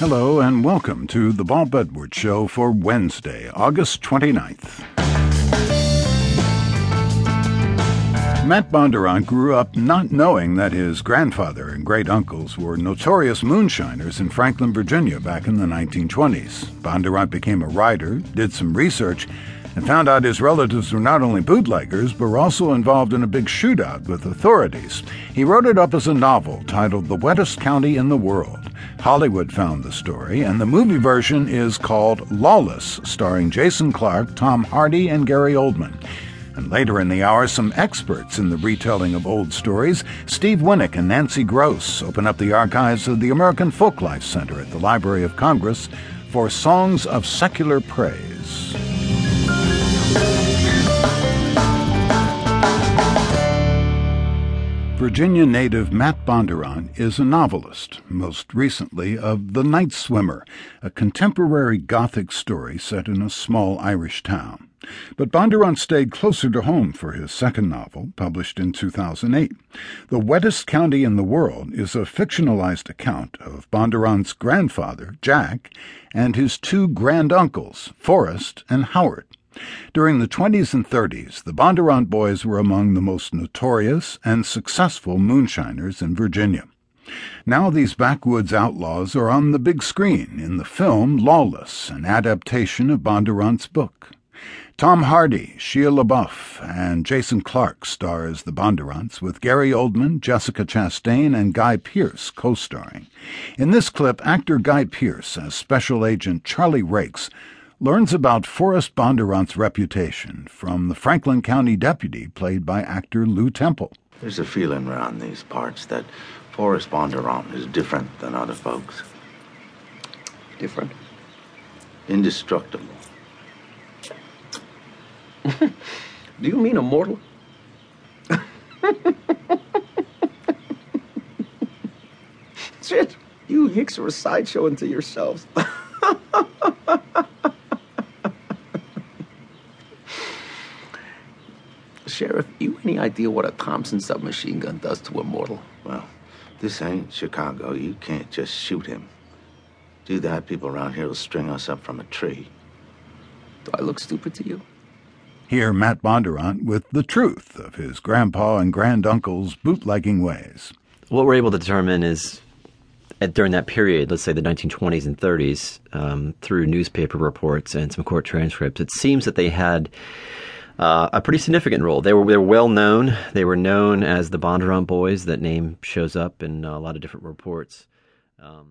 Hello and welcome to the Bob Edwards Show for Wednesday, August 29th. Matt Bondurant grew up not knowing that his grandfather and great uncles were notorious moonshiners in Franklin, Virginia back in the 1920s. Bondurant became a writer, did some research, and found out his relatives were not only bootleggers, but were also involved in a big shootout with authorities. He wrote it up as a novel titled The Wettest County in the World. Hollywood found the story, and the movie version is called Lawless, starring Jason Clarke, Tom Hardy, and Gary Oldman. And later in the hour, some experts in the retelling of old stories, Steve Winick and Nancy Groce, open up the archives of the American Folklife Center at the Library of Congress for Songs of Secular Praise. Virginia native Matt Bondurant is a novelist, most recently of The Night Swimmer, a contemporary Gothic story set in a small Irish town. But Bondurant stayed closer to home for his second novel, published in 2008. The Wettest County in the World is a fictionalized account of Bondurant's grandfather, Jack, and his two granduncles, Forrest and Howard. During the 20s and 30s, the Bondurant boys were among the most notorious and successful moonshiners in Virginia. Now these backwoods outlaws are on the big screen in the film Lawless, an adaptation of Bondurant's book. Tom Hardy, Shia LaBeouf, and Jason Clarke star as the Bondurants, with Gary Oldman, Jessica Chastain, and Guy Pearce co-starring. In this clip, actor Guy Pearce as Special Agent Charlie Rakes learns about Forrest Bondurant's reputation from the Franklin County deputy played by actor Lew Temple. There's a feeling around these parts that Forrest Bondurant is different than other folks. Different? Indestructible. Do you mean immortal? Shit, you hicks are a sideshow unto yourselves. Sheriff, you any idea what a Thompson submachine gun does to a mortal? Well, this ain't Chicago. You can't just shoot him. Do that, people around here will string us up from a tree. Do I look stupid to you? Here, Matt Bondurant with the truth of his grandpa and granduncle's bootlegging ways. What we're able to determine is at, during that period, let's say the 1920s and 30s, um, through newspaper reports and some court transcripts, it seems that they had uh, a pretty significant role. They were they were well known. They were known as the Bondurant Boys. That name shows up in a lot of different reports. Um,